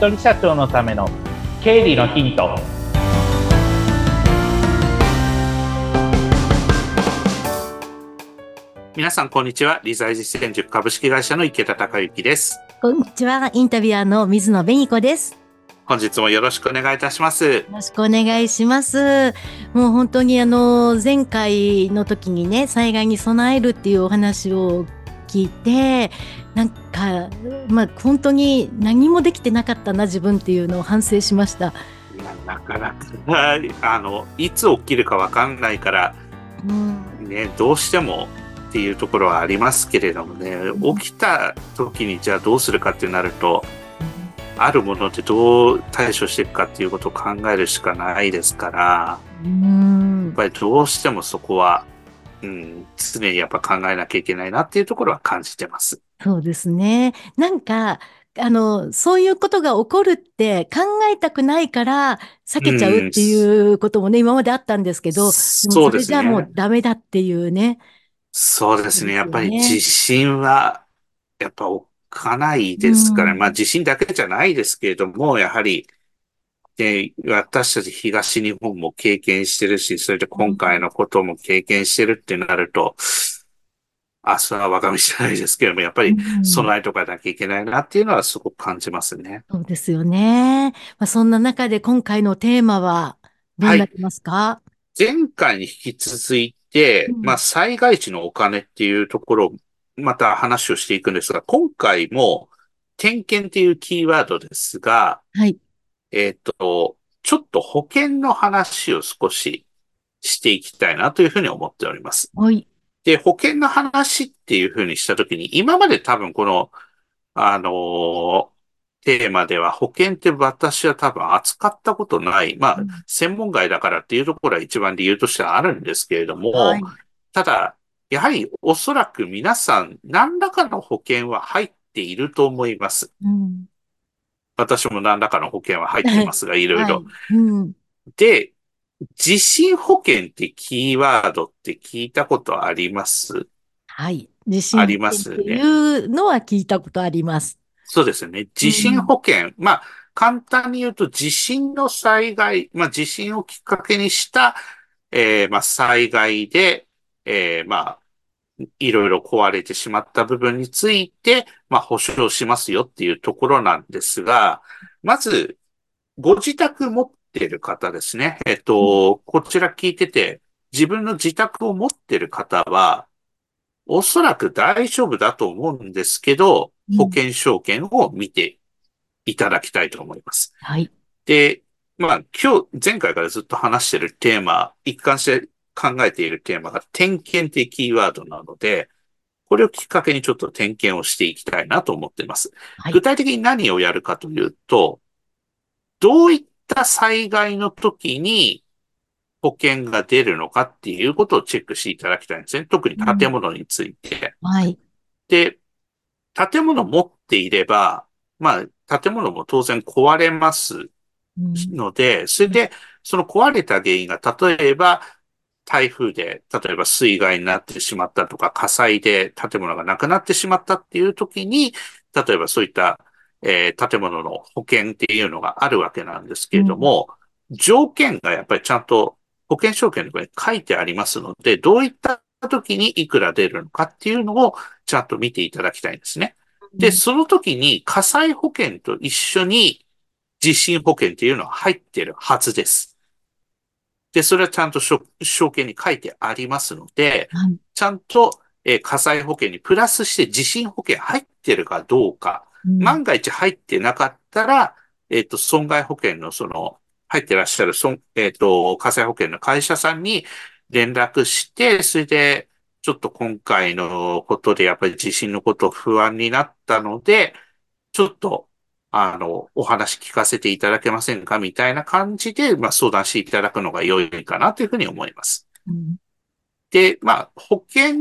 人社長のための経理のヒント。皆さんこんにちは。理財実践塾株式会社の池田孝之です。こんにちは。インタビュアーの水野紅子です。本日もよろしくお願いいたします。よろしくお願いします。もう本当にあの前回の時にね災害に備えるっていうお話を聞いてなんかまあ本当に何もできてなかったな自分っていうのを反省しました。なかなかあのいつ起きるかわかんないから、うん、ねどうしてもっていうところはありますけれどもね、起きた時にじゃあどうするかってなると、あるものでどう対処していくかっていうことを考えるしかないですから、やっぱりどうしてもそこは、うん、常にやっぱ考えなきゃいけないなっていうところは感じてます。そうですね。なんか、あの、そういうことが起こるって考えたくないから避けちゃうっていうこともね、うん、今まであったんですけど、それじゃもうダメだっていうね。そうですね。やっぱり地震は、やっぱおっかないですから、うん、まあ地震だけじゃないですけれども、やはり、で、私たち東日本も経験してるし、それで今回のことも経験してるってなると、明日は我が道じゃないですけども、やっぱり備えとかなきゃいけないなっていうのはすごく感じますね。そうですよね。まあ、そんな中で今回のテーマはどうなりますか、はい、前回に引き続いて、うん、まあ災害時のお金っていうところをまた話をしていくんですが、今回も点検っていうキーワードですが、はい。えっ、と、ちょっと保険の話を少ししていきたいなというふうに思っております。はい。で、保険の話っていうふうにしたときに、今まで多分この、あのー、テーマでは保険って私は多分扱ったことない。まあ、うん、専門外だからっていうところは一番理由としてはあるんですけれども、はい、ただ、やはりおそらく皆さん何らかの保険は入っていると思います。うん、私も何らかの保険は入っていますが、いろいろ。で、地震保険ってキーワードって聞いたことあります？はい。地震保険っていうのは聞いたことあります。そうですね。地震保険。うん、まあ、簡単に言うと地震の災害、まあ地震をきっかけにした、えー、まあ災害で、えー、まあ、いろいろ壊れてしまった部分について、まあ保証しますよっていうところなんですが、まず、ご自宅持ってる方ですね。えっと、こちら聞いてて、自分の自宅を持ってる方は、おそらく大丈夫だと思うんですけど、保険証券を見ていただきたいと思います。はい。で、まあ、今日、前回からずっと話してるテーマ、一貫して考えているテーマが点検ってキーワードなので、これをきっかけにちょっと点検をしていきたいなと思っています。はい、具体的に何をやるかというと、どういった災害の時に保険が出るのかっていうことをチェックしていただきたいんですね。特に建物について。うん、はい。で、建物持っていれば、まあ、建物も当然壊れますので、うん、それで、その壊れた原因が、例えば、台風で、例えば水害になってしまったとか、火災で建物がなくなってしまったっていう時に、例えばそういった、えー、建物の保険っていうのがあるわけなんですけれども、うん、条件がやっぱりちゃんと保険証券のに書いてありますので、どういった時にいくら出るのかっていうのをちゃんと見ていただきたいんですね。で、その時に火災保険と一緒に地震保険っていうのは入ってるはずです。で、それはちゃんと証券に書いてありますので、ちゃんと、えー、火災保険にプラスして地震保険入ってるかどうか、うん、万が一入ってなかったら、えっ、ー、と、損害保険のその、入ってらっしゃる、えっ、ー、と、火災保険の会社さんに連絡して、それで、ちょっと今回のことでやっぱり地震のこと不安になったので、ちょっと、あの、お話聞かせていただけませんかみたいな感じで、まあ、相談していただくのが良いかなというふうに思います。うん、で、まあ、保険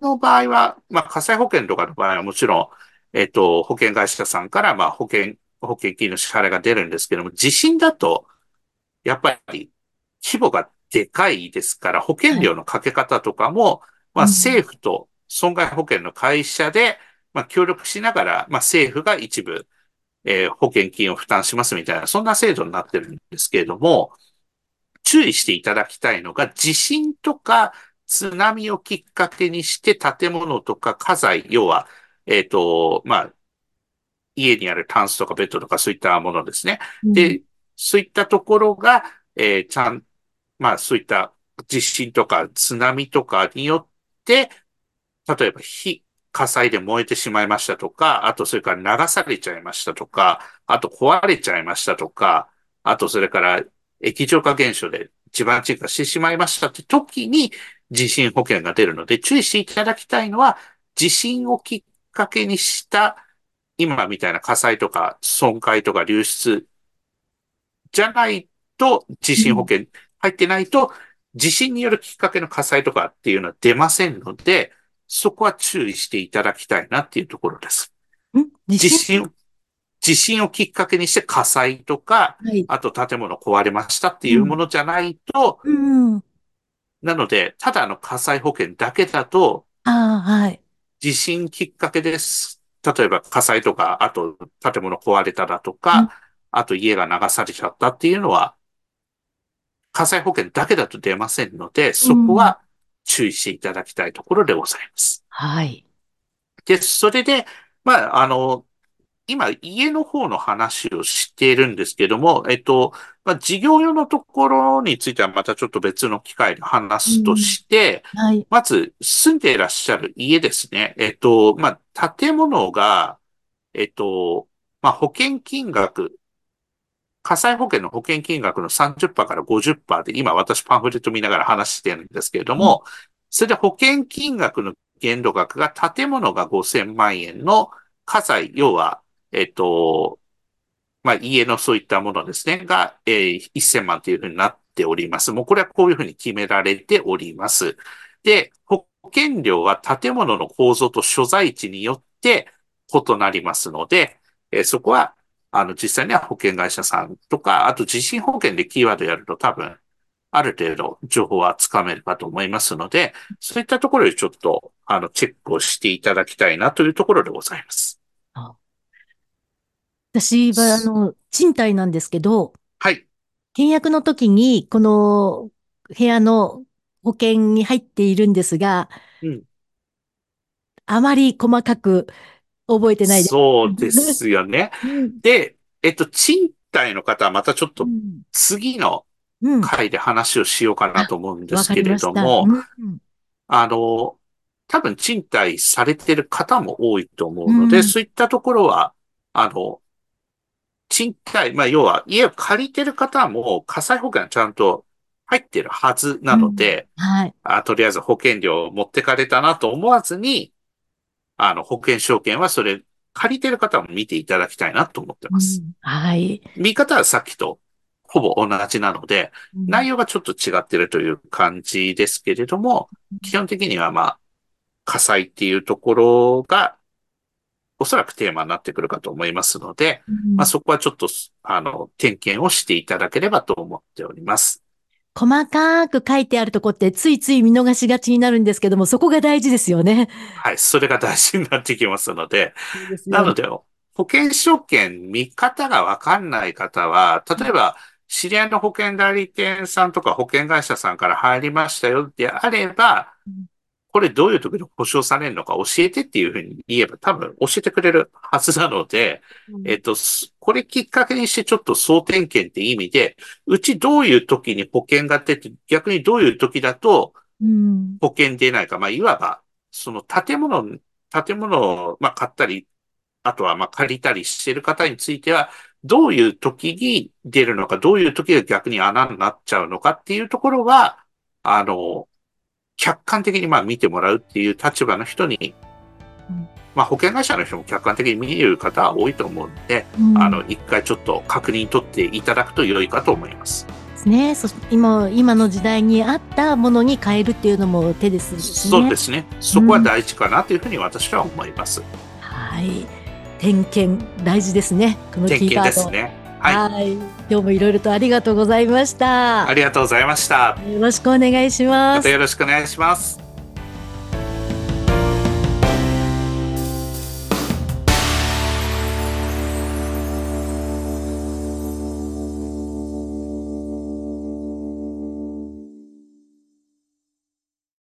の場合は、まあ、火災保険とかの場合はもちろん、えっと、保険会社さんから、まあ、保険、保険金の支払いが出るんですけども、地震だと、やっぱり規模がでかいですから、保険料のかけ方とかも、まあ、政府と損害保険の会社で、まあ、協力しながら、まあ、政府が一部、えー保険金を負担しますみたいな、そんな制度になってるんですけれども、注意していただきたいのが、地震とか津波をきっかけにして建物とか家財、要は、えっ、と、まあ、家にあるタンスとかベッドとかそういったものですね。で、そういったところが、えーちゃん、まあそういった地震とか津波とかによって、例えば火、火災で燃えてしまいましたとか、あとそれから流されちゃいましたとか、あと壊れちゃいましたとか、あとそれから液状化現象で地盤沈下してしまいましたって時に地震保険が出るので注意していただきたいのは、地震をきっかけにした今みたいな火災とか損壊とか流出じゃないと、地震保険入ってないと、地震によるきっかけの火災とかっていうのは出ませんので、そこは注意していただきたいなっていうところです。ん？地地震震、地震をきっかけにして火災とか、はい。あと建物壊れましたっていうものじゃないと、うん。なので、ただの火災保険だけだと、はい。地震きっかけです。例えば火災とか、あと建物壊れただとうんか、あと家が流されちゃったっていうのは、火災保険だけだと出ませんので、そこは注意していただきたいところでございます。はい。で、それで、まあ、あの、今、家の方の話をしているんですけども、えっと、まあ、事業用のところについてはまたちょっと別の機会で話すとして、はい。まず、住んでいらっしゃる家ですね。えっと、まあ、建物が、えっと、まあ、保険金額、火災保険の保険金額の30%から50%で、今私パンフレット見ながら話してるんですけれども、それで保険金額の限度額が建物が5000万円の家財、要は、えっと、まあ、家のそういったものですね、が、えー1000万というふうになっております。もうこれはこういうふうに決められております。で、保険料は建物の構造と所在地によって異なりますので、えーそこは、あの、実際には保険会社さんとか、あと地震保険でキーワードやると多分、ある程度情報はつかめるかと思いますので、そういったところでちょっと、あの、チェックをしていただきたいなというところでございます。私は、あの、賃貸なんですけど、はい。契約の時に、この部屋の保険に入っているんですが、うんあまり細かく覚えてないです。そうですよね。うんで、えっと、賃貸の方はまたちょっとうん次のうん。回で話をしようかなと思うんでわすけれ。ども、うんあの、多分賃貸されてる方も多いと思うので、うんそういったところは、あの、賃貸、まあ、要は家を借りてる方も火災保険はちゃんと入ってるはずなので、はい。あとりあえず保険料を持ってかれたなと思わずに、あの、保険証券はそれ、借りてる方も見ていただきたいなと思ってます。うんはい。見方はさっきとほぼ同じなので、うん内容がちょっと違ってるという感じですけれども、基本的にはまあ、火災っていうところが、おそらくテーマになってくるかと思いますので、うんまあそこはちょっと、あの、点検をしていただければと思っております。細かく書いてあるとこってついつい見逃しがちになるんですけども、そこが大事ですよね。はい、それが大事になってきますので、ですよなので、保険証券見方がわかんない方は、例えば、知り合いの保険代理店さんとか保険会社さんから入りましたよであればうん、これどういう時に保証されるのか教えてっていうふうに言えば多分教えてくれるはずなので、えっと、すこれきっかけにしてちょっと総点検って意味で、うちどういう時に保険が出て、逆にどういう時だとうん。保険出ないか、まあ、いわば、その建物、建物を、まあ、買ったり、あとは、まあ、借りたりしている方については、どういう時に出るのか、どういう時が逆に穴になっちゃうのかっていうところは、あの、客観的にまあ見てもらうっていう立場の人にうん、まあ保険会社の人も客観的に見る方は多いと思うので、うんあの、一回ちょっと確認取っていただくと良いかと思います。ですね。そして今、今の時代に合ったものに変えるっていうのも手ですしね。そうですね。そこは大事かなというふうに私は思います。はい。点検大事ですね。このキ点ーワード。検ですね。はい。はい。今日もいろいろとありがとうございました。ありがとうございました。よろしくお願いしま。ますたよろしくお願いします。